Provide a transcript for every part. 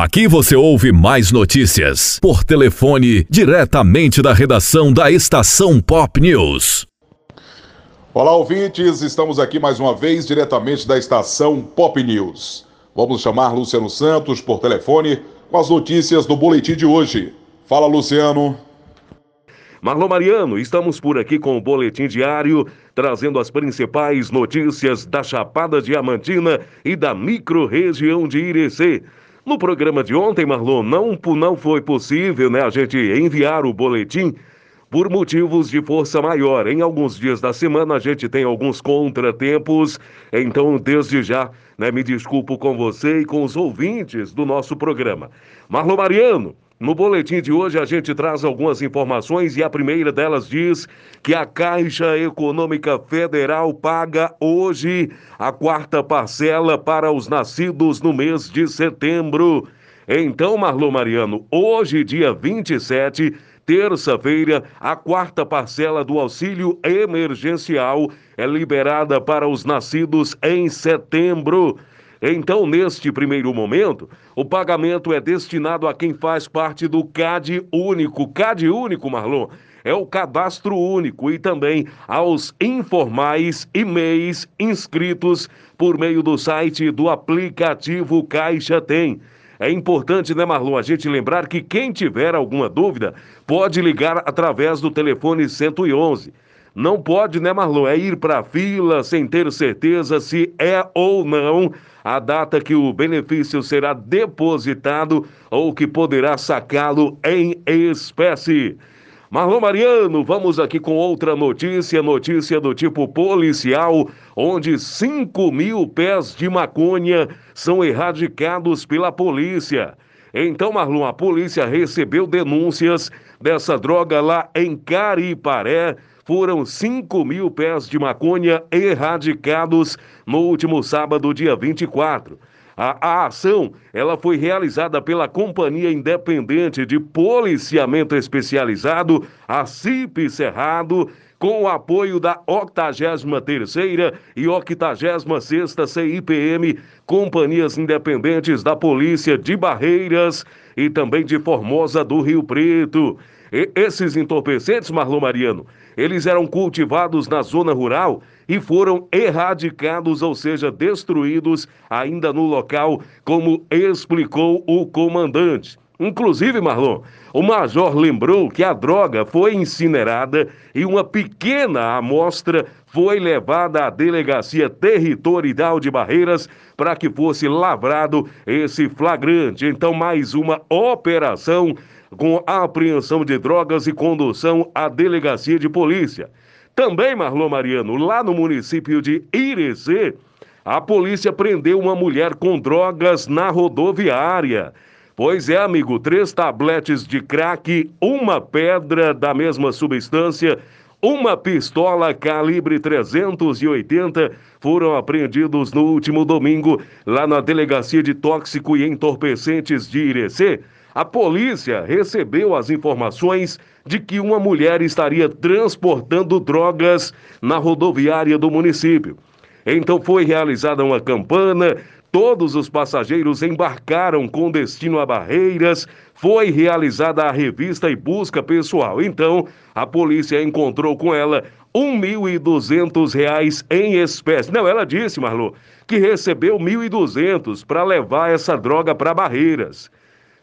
Aqui você ouve mais notícias por telefone diretamente da redação da Estação Pop News. Olá, ouvintes, estamos aqui mais uma vez diretamente da Estação Pop News. Vamos chamar Luciano Santos por telefone com as notícias do boletim de hoje. Fala, Luciano. Marlon Mariano, estamos por aqui com o boletim diário, trazendo as principais notícias da Chapada Diamantina e da microrregião de Irecê. No programa de ontem, Marlon, não, não foi possível né, a gente enviar o boletim por motivos de força maior. Em alguns dias da semana a gente tem alguns contratempos, então desde já né, me desculpo com você e com os ouvintes do nosso programa. Marlon Mariano. No boletim de hoje a gente traz algumas informações e a primeira delas diz que a Caixa Econômica Federal paga hoje a quarta parcela para os nascidos no mês de setembro. Então, Marlon Mariano, hoje, dia 27, terça-feira, a quarta parcela do auxílio emergencial é liberada para os nascidos em setembro. Então, neste primeiro momento, o pagamento é destinado a quem faz parte do CAD único. CAD único, Marlon, é o cadastro único e também aos informais e MEIs inscritos por meio do site do aplicativo Caixa Tem. É importante, né, Marlon, a gente lembrar que quem tiver alguma dúvida pode ligar através do telefone 111. Não pode, né, Marlon, é ir para a fila sem ter certeza se é ou não a data que o benefício será depositado ou que poderá sacá-lo em espécie. Marlon Mariano, vamos aqui com outra notícia, notícia do tipo policial, onde 5 mil pés de maconha são erradicados pela polícia. Então, Marlon, a polícia recebeu denúncias dessa droga lá em Cariparé, foram 5 mil pés de maconha erradicados no último sábado, dia 24. A, a, ação ela foi realizada pela Companhia Independente de Policiamento Especializado, a CIP Cerrado, com o apoio da 83ª e 86ª CIPM, companhias independentes da Polícia de Barreiras e também de Formosa do Rio Preto. E esses entorpecentes, Marlon Mariano, eles eram cultivados na zona rural e foram erradicados, ou seja, destruídos ainda no local, como explicou o comandante. Inclusive, Marlon, o major lembrou que a droga foi incinerada e uma pequena amostra foi levada à delegacia territorial de Barreiras para que fosse lavrado esse flagrante. Então, mais uma operação com a apreensão de drogas e condução à delegacia de polícia. Também, Marlon Mariano, lá no município de Irecê, a polícia prendeu uma mulher com drogas na rodoviária. Pois é, amigo, três tabletes de crack, uma pedra da mesma substância, uma pistola calibre 380 foram apreendidos no último domingo lá na Delegacia de Tóxico e Entorpecentes de Irecê a polícia recebeu as informações de que uma mulher estaria transportando drogas na rodoviária do município. Então foi realizada uma campana, todos os passageiros embarcaram com destino a Barreiras, foi realizada a revista e busca pessoal. Então, a polícia encontrou com ela R$ 1.200 em espécie. Não, ela disse, Marlô, que recebeu R$ 1.200 para levar essa droga para Barreiras.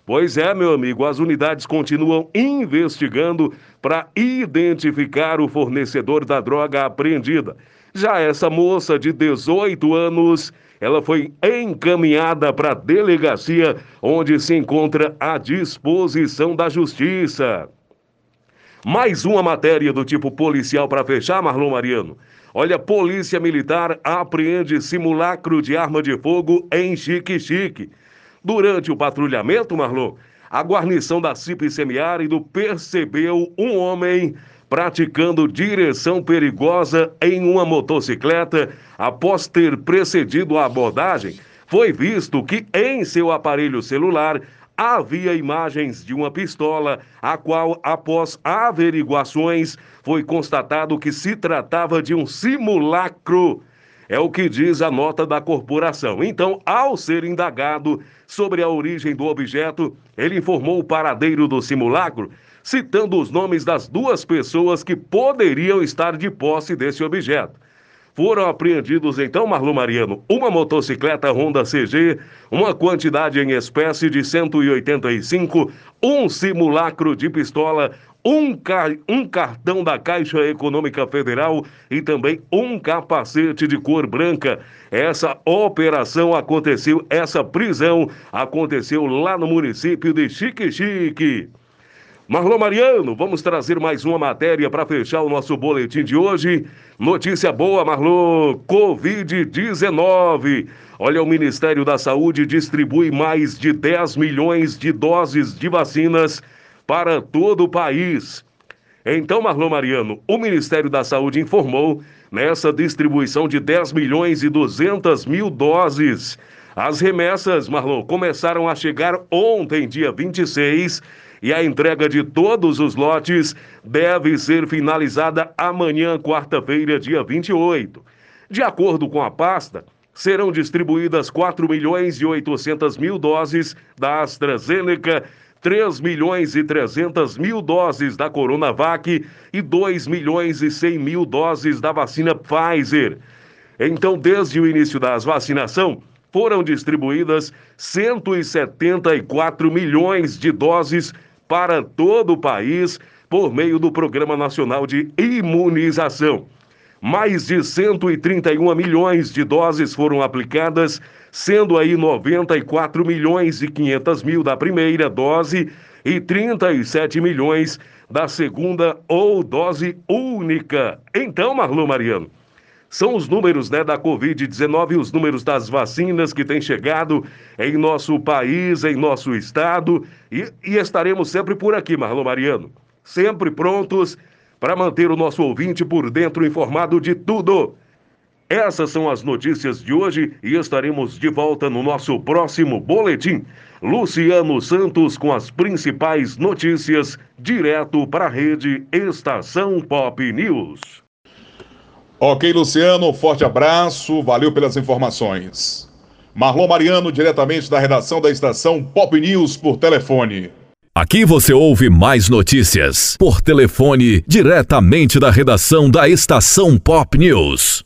Pois é, meu amigo, as unidades continuam investigando para identificar o fornecedor da droga apreendida. Já essa moça de 18 anos, ela foi encaminhada para a delegacia, onde se encontra à disposição da justiça. Mais uma matéria do tipo policial para fechar, Marlon Mariano. Olha, Polícia Militar apreende simulacro de arma de fogo em Chique-Chique. Durante o patrulhamento, Marlon, a guarnição da CIP Semiárido percebeu um homem praticando direção perigosa em uma motocicleta após ter precedido a abordagem. Foi visto que em seu aparelho celular havia imagens de uma pistola, a qual, após averiguações, foi constatado que se tratava de um simulacro É o que diz a nota da corporação. Então, ao ser indagado sobre a origem do objeto, ele informou o paradeiro do simulacro, citando os nomes das duas pessoas que poderiam estar de posse desse objeto. Foram apreendidos então, Marlon Mariano, uma motocicleta Honda CG, uma quantidade em espécie de 185, um simulacro de pistola, um, ca... um cartão da Caixa Econômica Federal e também um capacete de cor branca. Essa operação aconteceu, essa prisão aconteceu lá no município de Chique Chique. Marlon Mariano, vamos trazer mais uma matéria para fechar o nosso boletim de hoje. Notícia boa, Marlon: Covid-19. Olha, o Ministério da Saúde distribui mais de 10 milhões de doses de vacinas para todo o país. Então, Marlon Mariano, o Ministério da Saúde informou nessa distribuição de 10 milhões e 200 mil doses. As remessas, Marlon, começaram a chegar ontem, dia 26 e a entrega de todos os lotes deve ser finalizada amanhã, quarta-feira, dia 28. De acordo com a pasta, serão distribuídas 4 milhões e 800 mil doses da AstraZeneca, 3 milhões e 300 mil doses da Coronavac e 2 milhões e 100 mil doses da vacina Pfizer. Então, desde o início da vacinação, foram distribuídas 174 milhões de doses para todo o país por meio do Programa Nacional de Imunização. Mais de 131 milhões de doses foram aplicadas, sendo aí 94 milhões e 500 mil da primeira dose e 37 milhões da segunda ou dose única. Então, Marlon Mariano, são os números né, da Covid-19, os números das vacinas que têm chegado em nosso país, em nosso estado. E, e estaremos sempre por aqui, Marlon Mariano. Sempre prontos para manter o nosso ouvinte por dentro informado de tudo. Essas são as notícias de hoje e estaremos de volta no nosso próximo boletim. Luciano Santos com as principais notícias, direto para a rede Estação Pop News. Ok, Luciano, forte abraço, valeu pelas informações. Marlon Mariano, diretamente da redação da estação Pop News por telefone. Aqui você ouve mais notícias por telefone, diretamente da redação da estação Pop News.